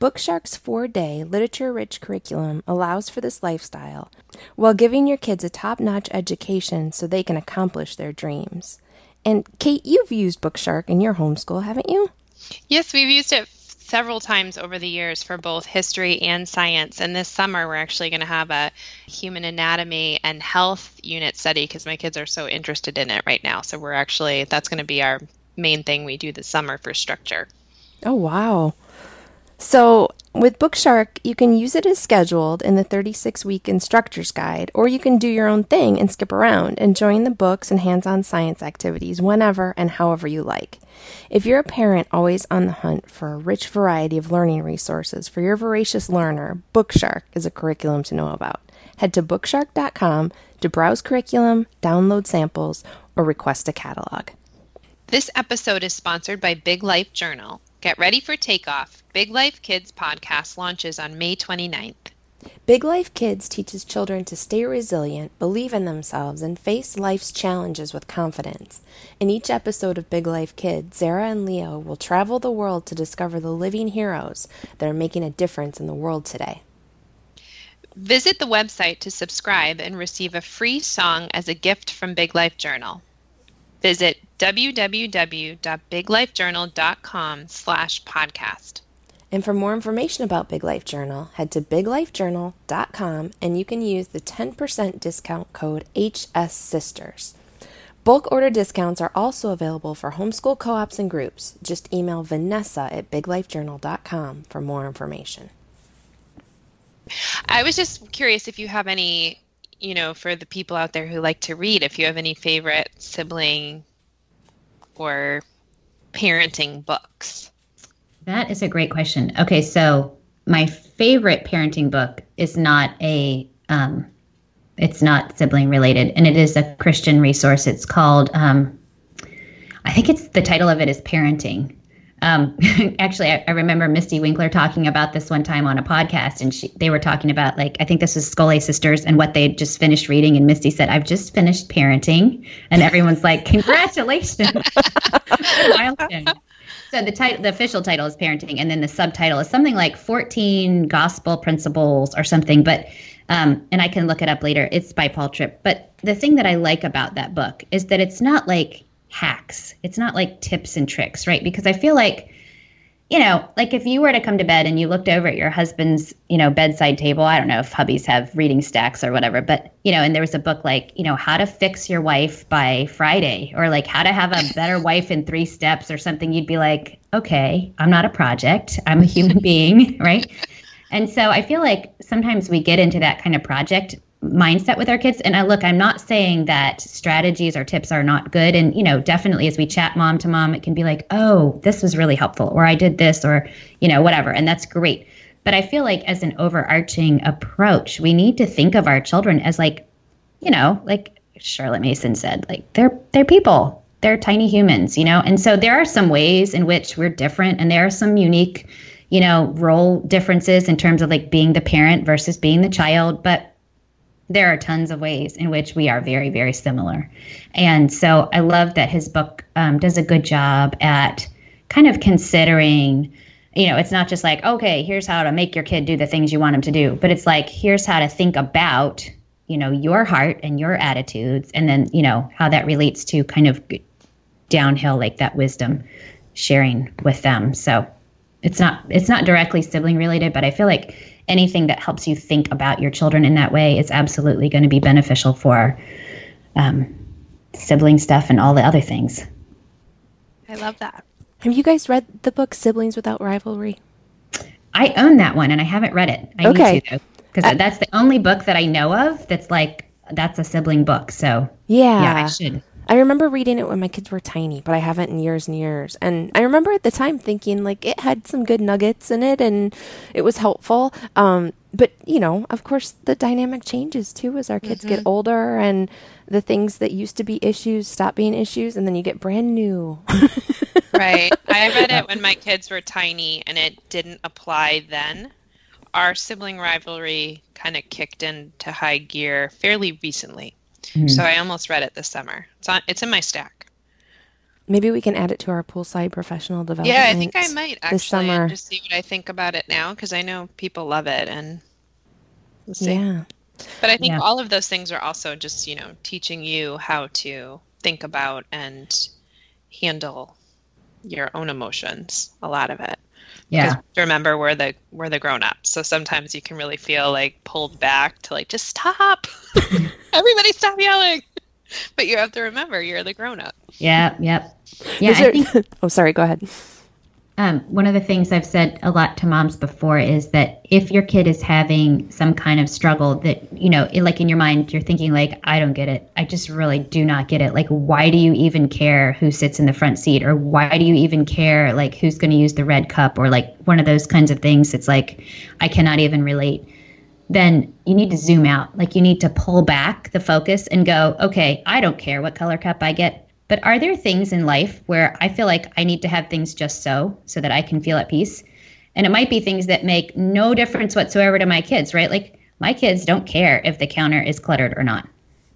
Bookshark's four day, literature rich curriculum allows for this lifestyle while giving your kids a top notch education so they can accomplish their dreams. And Cait, you've used Bookshark in your homeschool, haven't you? Yes, we've used it several times over the years for both history and science. And this summer, we're actually going to have a human anatomy and health unit study because my kids are so interested in it right now. So we're actually, that's going to be our main thing we do this summer for structure. Oh, wow. So, with Bookshark, you can use it as scheduled in the 36 week instructor's guide, or you can do your own thing and skip around, enjoying the books and hands on science activities whenever and however you like. If you're a parent always on the hunt for a rich variety of learning resources for your voracious learner, Bookshark is a curriculum to know about. Head to bookshark.com to browse curriculum, download samples, or request a catalog. This episode is sponsored by Big Life Journal. Get ready for takeoff. Big Life Kids podcast launches on May 29th. Big Life Kids teaches children to stay resilient, believe in themselves, and face life's challenges with confidence. In each episode of Big Life Kids, Zara and Leo will travel the world to discover the living heroes that are making a difference in the world today. Visit the website to subscribe and receive a free song as a gift from Big Life Journal. Visit www.biglifejournal.com slash podcast. And for more information about Big Life Journal, head to biglifejournal.com and you can use the 10% discount code HS Sisters. Bulk order discounts are also available for homeschool co ops and groups. Just email Vanessa at biglifejournal.com for more information. I was just curious if you have any, you know, for the people out there who like to read, if you have any favorite sibling or parenting books. That is a great question. Okay, so my favorite parenting book is not a um, it's not sibling related, and it is a Christian resource. It's called um, I think it's the title of it is Parenting, um, actually, I, I, remember Mystie Winckler talking about this one time on a podcast, and she, they were talking about like I think this was Schole Sisters and what they just finished reading, and Mystie said, "I've just finished parenting," and everyone's like, "Congratulations!" so the title, the official title is parenting, and then the subtitle is something like 14 gospel principles or something. But um, and I can look it up later. It's by Paul Tripp. But the thing that I like about that book is that it's not like hacks. It's not like tips and tricks, right? Because I feel like, you know, like if you were to come to bed and you looked over at your husband's, you know, bedside table, I don't know if hubbies have reading stacks or whatever, but, you know, and there was a book like, you know, how to fix your wife by Friday or like how to have a better wife in three steps or something, you'd be like, okay, I'm not a project, I'm a human being, right? And so I feel like sometimes we get into that kind of project mindset with our kids. And I look I'm not saying that strategies or tips are not good. And you know definitely as we chat mom to mom it can be like oh this was really helpful or I did this or you know whatever. And that's great. But I feel like as an overarching approach we need to think of our children as like you know like Charlotte Mason said like they're they're people. They're tiny humans you know? And so there are some ways in which we're different and there are some unique you know role differences in terms of like being the parent versus being the child. But there are tons of ways in which we are very, very similar. And so I love that his book um, does a good job at kind of considering, you know, it's not just like, okay, here's how to make your kid do the things you want him to do, but it's like, here's how to think about, you know, your heart and your attitudes, and then, you know, how that relates to kind of downhill, like that wisdom sharing with them. So it's not it's not directly sibling related, but I feel like anything that helps you think about your children in that way is absolutely going to be beneficial for um, sibling stuff and all the other things. I love that. Have you guys read the book Siblings Without Rivalry? I own that one and I haven't read it. I okay. need to because uh, that's the only book that I know of that's like that's a sibling book. So yeah, yeah, I should. I remember reading it when my kids were tiny, but I haven't in years and years. And I remember at the time thinking like it had some good nuggets in it and it was helpful. Um, but you know, of course, the dynamic changes too as our kids mm-hmm. get older and the things that used to be issues stop being issues, and then you get brand new. right. I read it when my kids were tiny, and it didn't apply then. Our sibling rivalry kind of kicked into high gear fairly recently. Mm. So I almost read it this summer. It's on. It's in my stack. Maybe we can add it to our poolside professional development. Yeah, I think I might actually this summer. just see what I think about it now because I know people love it and we'll see. Yeah. But I think yeah. all of those things are also just you know teaching you how to think about and handle your own emotions. A lot of it. Yeah. Remember, we're the we're the grown ups, so sometimes you can really feel like pulled back to like just stop. Everybody stop yelling. But you have to remember, you're the grown up. Yeah. Yep. Yeah. I think, oh, sorry. Go ahead. Um, one of the things I've said a lot to moms before is that if your kid is having some kind of struggle that, you know, like in your mind, you're thinking, like, I don't get it. I just really do not get it. Like, why do you even care who sits in the front seat? Or why do you even care, like, who's going to use the red cup? Or like one of those kinds of things. It's like, I cannot even relate. Then you need to zoom out. Like, you need to pull back the focus and go, okay, I don't care what color cup I get but are there things in life where I feel like I need to have things just so, so that I can feel at peace? And it might be things that make no difference whatsoever to my kids, right? Like my kids don't care if the counter is cluttered or not,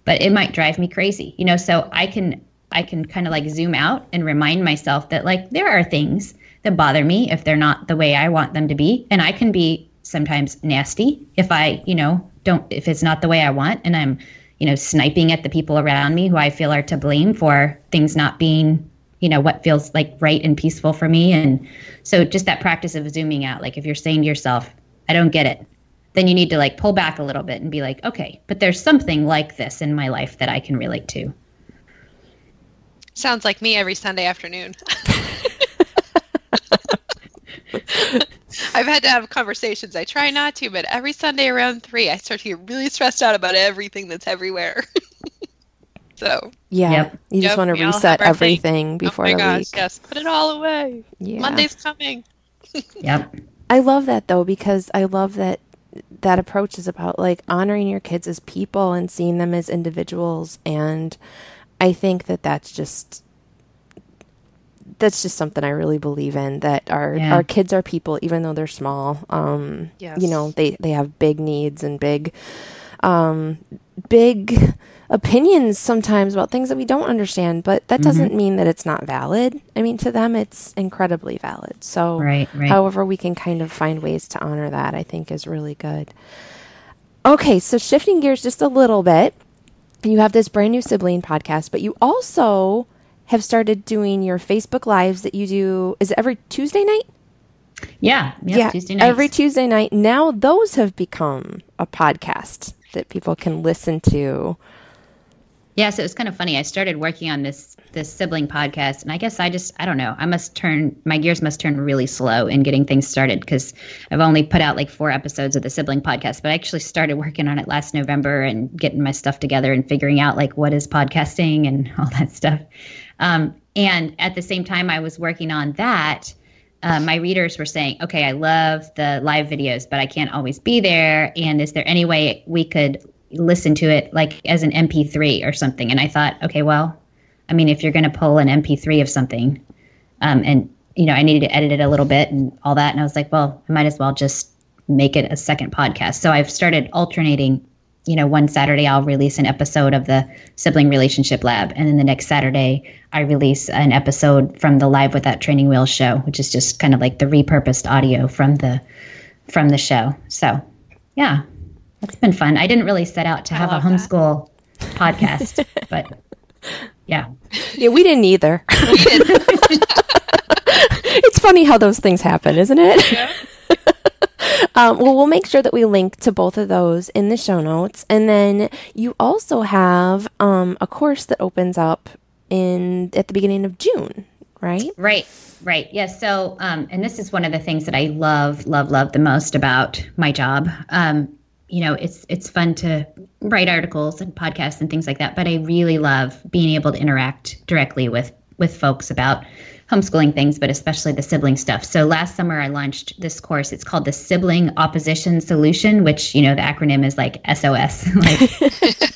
but it might drive me crazy, you know? So I can, I can kind of like zoom out and remind myself that like there are things that bother me if they're not the way I want them to be. And I can be sometimes nasty if I, you know, don't, if it's not the way I want and I'm, you know, sniping at the people around me who I feel are to blame for things not being, you know, what feels like right and peaceful for me. And so just that practice of zooming out, like if you're saying to yourself, I don't get it, then you need to like pull back a little bit and be like, okay, but there's something like this in my life that I can relate to. Sounds like me every Sunday afternoon. I've had to have conversations. I try not to, but every Sunday around three, I start to get really stressed out about everything that's everywhere. so Yeah. Yep. You just Yep, want to we all have reset our thing. everything oh before oh my the gosh, week. yes, put it all away. Yeah. Monday's coming. Yep. I love that though because I love that that approach is about like honoring your kids as people and seeing them as individuals and I think that that's just that's just something I really believe in that our Yeah. our kids are people even though they're small um Yes. you know they they have big needs and big um big opinions sometimes about things that we don't understand but that doesn't mean that it's not valid i mean to them it's incredibly valid so Right, right. however we can kind of find ways to honor that i think is really good okay so shifting gears just a little bit you have this brand new sibling podcast but you also have started doing your facebook lives that you do is it every tuesday night Yeah. Yep, Tuesday nights. every Tuesday night. Now those have become a podcast that people can listen to. Yeah, so it was kind of funny. I started working on this this sibling podcast, and I guess I just I don't know. I must turn my gears must turn really slow in getting things started because I've only put out like four episodes of the sibling podcast, but I actually started working on it last November and getting my stuff together and figuring out like what is podcasting and all that stuff. Um, and at the same time, I was working on that. Uh, my readers were saying, "Okay, I love the live videos, but I can't always be there. And is there any way we could listen to it like as an MP3 or something?" And I thought, okay, well, I mean, if you're going to pull an MP3 of something, um, and you know, I needed to edit it a little bit and all that, and I was like, well, I might as well just make it a second podcast. So I've started alternating. You know, one Saturday I'll release an episode of the sibling relationship lab, and then the next Saturday I release an episode from the Live Without Training Wheels show, which is just kind of like the repurposed audio from the from the show. So, yeah, it's been fun. I didn't really set out to have a love that. homeschool podcast, but yeah, Yeah, we didn't either. it's funny how those things happen, isn't it? um, well, we'll make sure that we link to both of those in the show notes, and then you also have um, a course that opens up in at the beginning of June, right? Right, right. Yes. so, um, and this is one of the things that I love, love, love the most about my job. Um, you know, it's it's fun to write articles and podcasts and things like that, but I really love being able to interact directly with with folks about homeschooling things, but especially the sibling stuff. So last summer I launched this course. It's called the Sibling Opposition Solution, which you know the acronym is like SOS, like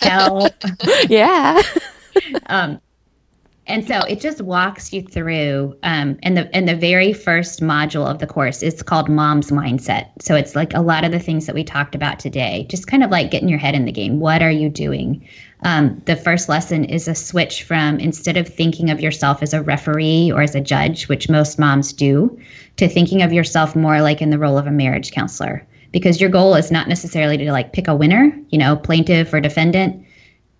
help. yeah. um, and so it just walks you through um, and the and the very first module of the course it's called mom's mindset so it's like a lot of the things that we talked about today just kind of like getting your head in the game what are you doing um, the first lesson is a switch from instead of thinking of yourself as a referee or as a judge which most moms do to thinking of yourself more like in the role of a marriage counselor. Because your goal is not necessarily to like pick a winner you know plaintiff or defendant.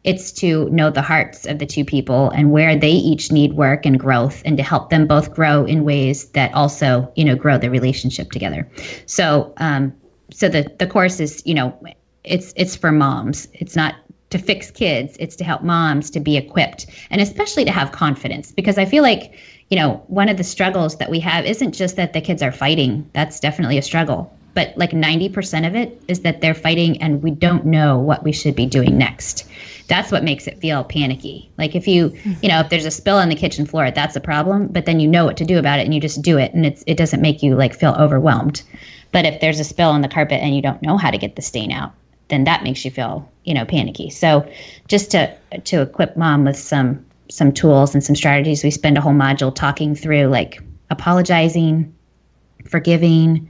It's to know the hearts of the two people and where they each need work and growth and to help them both grow in ways that also you know grow the relationship together. So um so the the course is you know it's it's for moms. It's not to fix kids it's to help moms to be equipped and especially to have confidence because i feel like you know one of the struggles that we have isn't just that the kids are fighting. That's definitely a struggle. But like 90% of it is that they're fighting and we don't know what we should be doing next. That's what makes it feel panicky. Like if you mm-hmm. you know if there's a spill on the kitchen floor that's a problem but then you know what to do about it and you just do it and it's it doesn't make you like feel overwhelmed. But if there's a spill on the carpet and you don't know how to get the stain out then that makes you feel you know panicky. So just to to equip mom with some some tools and some strategies we spend a whole module talking through like apologizing forgiving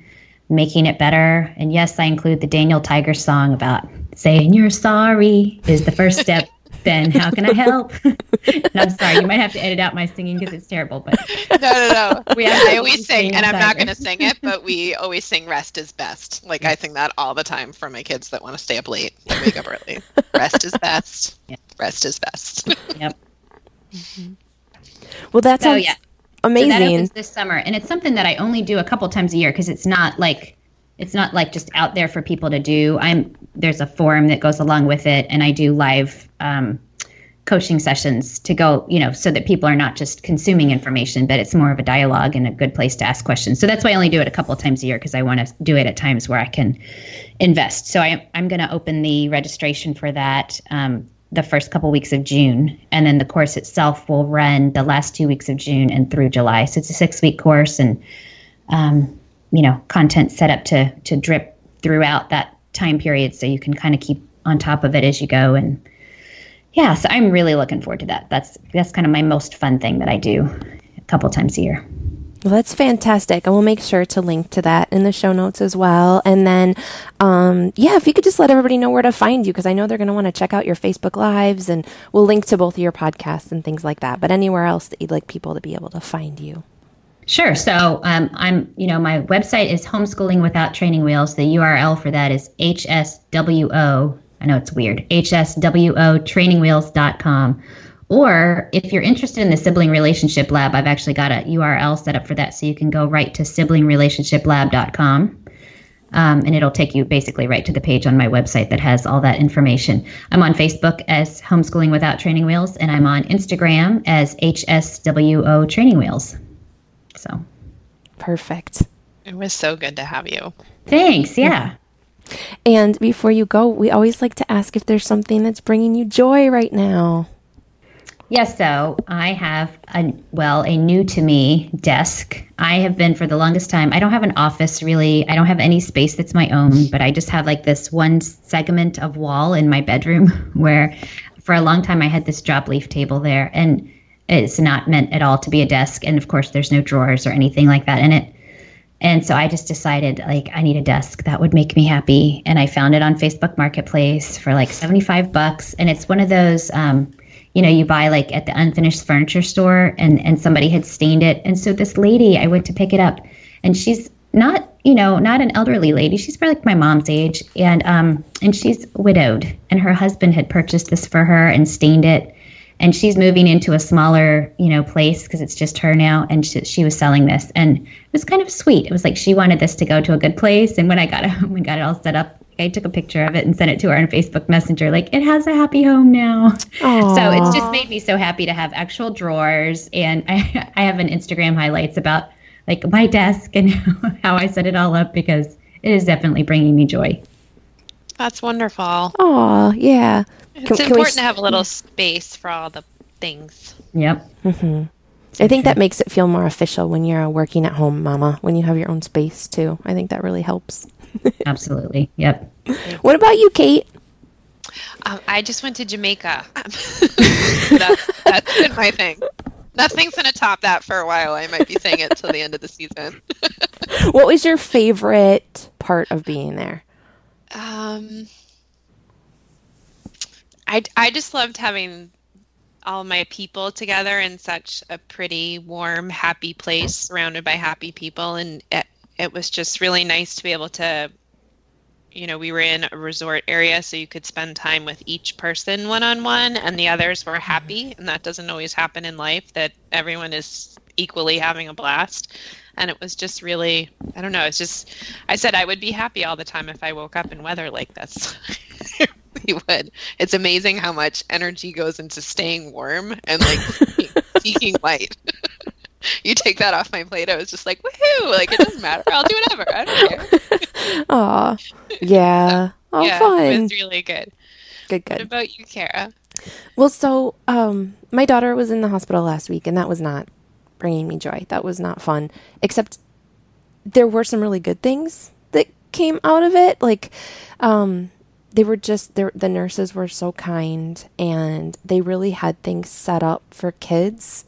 making it better. And yes i include the daniel tiger song about saying you're sorry is the first step then how can i help and i'm sorry you might have to edit out my singing because it's terrible but no, no, no. We I always sing, sing and I'm not going to sing it, but we always sing "Rest is best." Like I sing that all the time for my kids that want to stay up late and wake up early. Rest is best. Yeah. Rest is best. yep Well, that so sounds yeah So that amazing. opens this summer, and it's something that I only do a couple times a year because it's not like it's not like just out there for people to do. I'm there's a forum that goes along with it, and I do live um, coaching sessions to go, you know, so that people are not just consuming information, but it's more of a dialogue and a good place to ask questions. So that's why I only do it a couple of times a year because I want to do it at times where I can invest. So I, I'm going to open the registration for that um, the first couple weeks of June, and then the course itself will run the last two weeks of June and through July. So it's a six week course, and um, you know, content set up to to drip throughout that time period, so you can kind of keep on top of it as you go and yeah, so I'm really looking forward to that. That's that's kind of my most fun thing that I do a couple times a year. Well, that's fantastic. And we'll make sure to link to that in the show notes as well. And then, um, yeah, if you could just let everybody know where to find you, because I know they're going to want to check out your Facebook Lives, and we'll link to both of your podcasts and things like that. But anywhere else that you'd like people to be able to find you. Sure. So um, I'm, you know, my website is homeschooling without training wheels. The URL for that is hswo I know it's weird. HSWO HSWOtrainingwheels.com. Or if you're interested in the Sibling Relationship Lab, I've actually got a URL set up for that. So you can go right to siblingRelationshipLab.com. Um, and it'll take you basically right to the page on my website that has all that information. I'm on Facebook as Homeschooling Without Training Wheels, and I'm on Instagram as HSWO Training Wheels. So perfect. It was so good to have you. Thanks. Yeah. And before you go, we always like to ask if there's something that's bringing you joy right now. Yes, so I have a well, a new to me desk. I have been for the longest time. I don't have an office really. I don't have any space that's my own, but I just have like this one segment of wall in my bedroom where for a long time I had this drop leaf table there and it's not meant at all to be a desk and of course there's no drawers or anything like that in it. And so I just decided like I need a desk that would make me happy. And I found it on Facebook Marketplace for like 75 bucks. And it's one of those, um, you know, you buy like at the unfinished furniture store and, and somebody had stained it. And so this lady, I went to pick it up and she's not, you know, not an elderly lady. She's probably like my mom's age. And, um, and she's widowed and her husband had purchased this for her and stained it and she's moving into a smaller you know place because it's just her now and she, she, was selling this and it was kind of sweet. It was like she wanted this to go to a good place and when i got it home and got it all set up i took a picture of it and sent it to her on facebook messenger like it has a happy home now. Aww. so it's just made me so happy to have actual drawers and i, I have an instagram highlights about like my desk and how i set it all up because it is definitely bringing me joy that's wonderful. Oh, yeah. It's can, important can to have a little space for all the things. Yep. Mm-hmm. I think that makes it feel more official when you're a working at home mama, when you have your own space too. I think that really helps. Absolutely. Yep. What about you, Cait? Um, I just went to Jamaica. that, that's been my thing. Nothing's going to top that for a while. I might be saying it till the end of the season. what was your favorite part of being there? Um, I, I just loved having all my people together in such a pretty, warm, happy place surrounded by happy people. And it, it was just really nice to be able to, you know, we were in a resort area, so you could spend time with each person one on one, and the others were happy. And that doesn't always happen in life that everyone is equally having a blast and it was just really i don't know it's just i said i would be happy all the time if i woke up in weather like this. We would. It's amazing how much energy goes into staying warm and like seeking light. You take that off my plate i was just like woohoo! Like it doesn't matter. I'll do whatever. I don't care. Aw. yeah. Oh yeah, fun. it was really good. Good good. What about you kara? Well so um my daughter was in the hospital last week and that was not bringing me joy. That was not fun. Except there were some really good things that came out of it. Like, um, they were just the nurses were so kind and they really had things set up for kids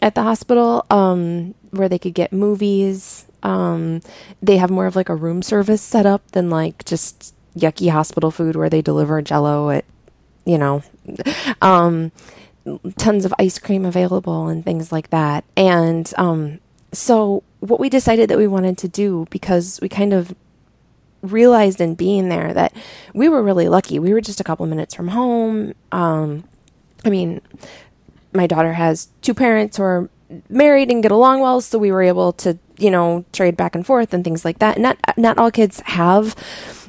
at the hospital um, where they could get movies. Um, they have more of like a room service set up than like just yucky hospital food where they deliver jello at, you know. Um, tons of ice cream available and things like that. And um, so, what we decided that we wanted to do, because we kind of realized in being there that we were really lucky. We were just a couple of minutes from home. Um, I mean, my daughter has two parents who are married and get along well, so we were able to, you know, trade back and forth and things like that. Not not all kids have,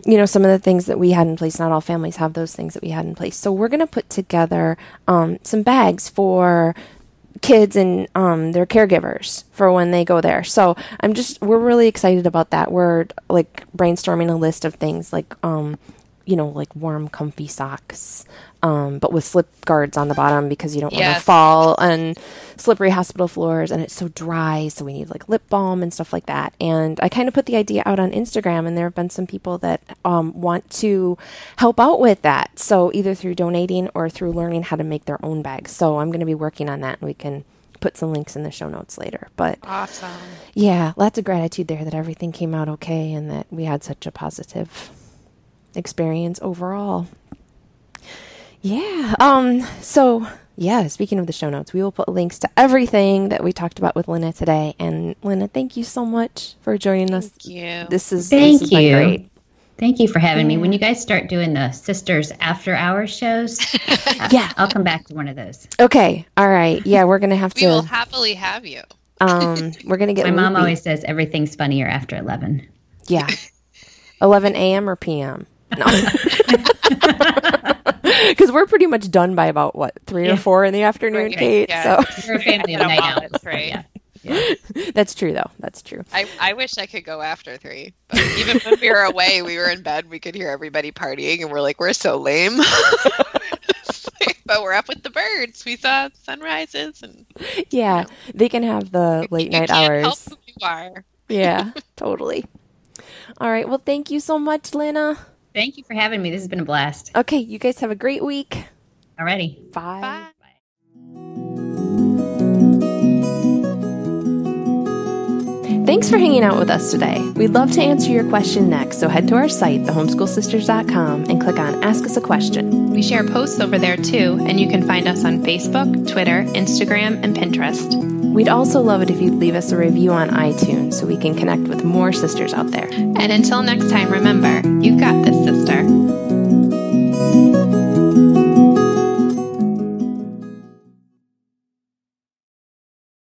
you know, some of the things that we had in place. Not all families have those things that we had in place. So we're gonna put together um, some bags for kids and um, their caregivers for when they go there. So I'm just we're really excited about that. We're like brainstorming a list of things like um, you know, like warm, comfy socks, um, but with slip guards on the bottom because you don't want to fall on slippery hospital floors and it's so dry. So we need like lip balm and stuff like that. And I kind of put the idea out on Instagram, and there have been some people that um, want to help out with that. So either through donating or through learning how to make their own bags. So I'm going to be working on that, and we can put some links in the show notes later. But awesome. Yeah, lots of gratitude there that everything came out okay and that we had such a positive experience overall. Yeah. Um so yeah, speaking of the show notes, we will put links to everything that we talked about with Lynna today. And Lynna, thank you so much for joining thank us. Thank you. This is thank this you. great. Thank you for having me. When you guys start doing the sisters after hours shows, yeah, I'll come back to one of those. Okay. All right. Yeah, we're gonna have we to. We will happily have you. Um, we're gonna get. My mom always says everything's funnier after eleven. Yeah, eleven a.m. or p.m. No. Because we're pretty much done by about what three Yeah. or four in the afternoon, Right, Cait. yeah. So We're a family of night while, owls. right. Yeah. that's true, though. That's true. I, I wish I could go after three. But even when we were away, we were in bed, we could hear everybody partying, and we're like, we're so lame. but we're up with the birds. We saw sunrises, and Yeah, they can have the late you night can't help hours. who you are. Yeah, totally. All right. Well, thank you so much, Lynna. Thank you for having me. This has been a blast. Okay, you guys have a great week. Alrighty. Bye. Bye. Thanks for hanging out with us today. We'd love to answer your question next, so head to our site, thehomeschoolsisters.com, and click on Ask Us a Question. We share posts over there too, and you can find us on Facebook, Twitter, Instagram, and Pinterest. We'd also love it if you'd leave us a review on iTunes so we can connect with more sisters out there. And until next time, remember, you've got this, sister.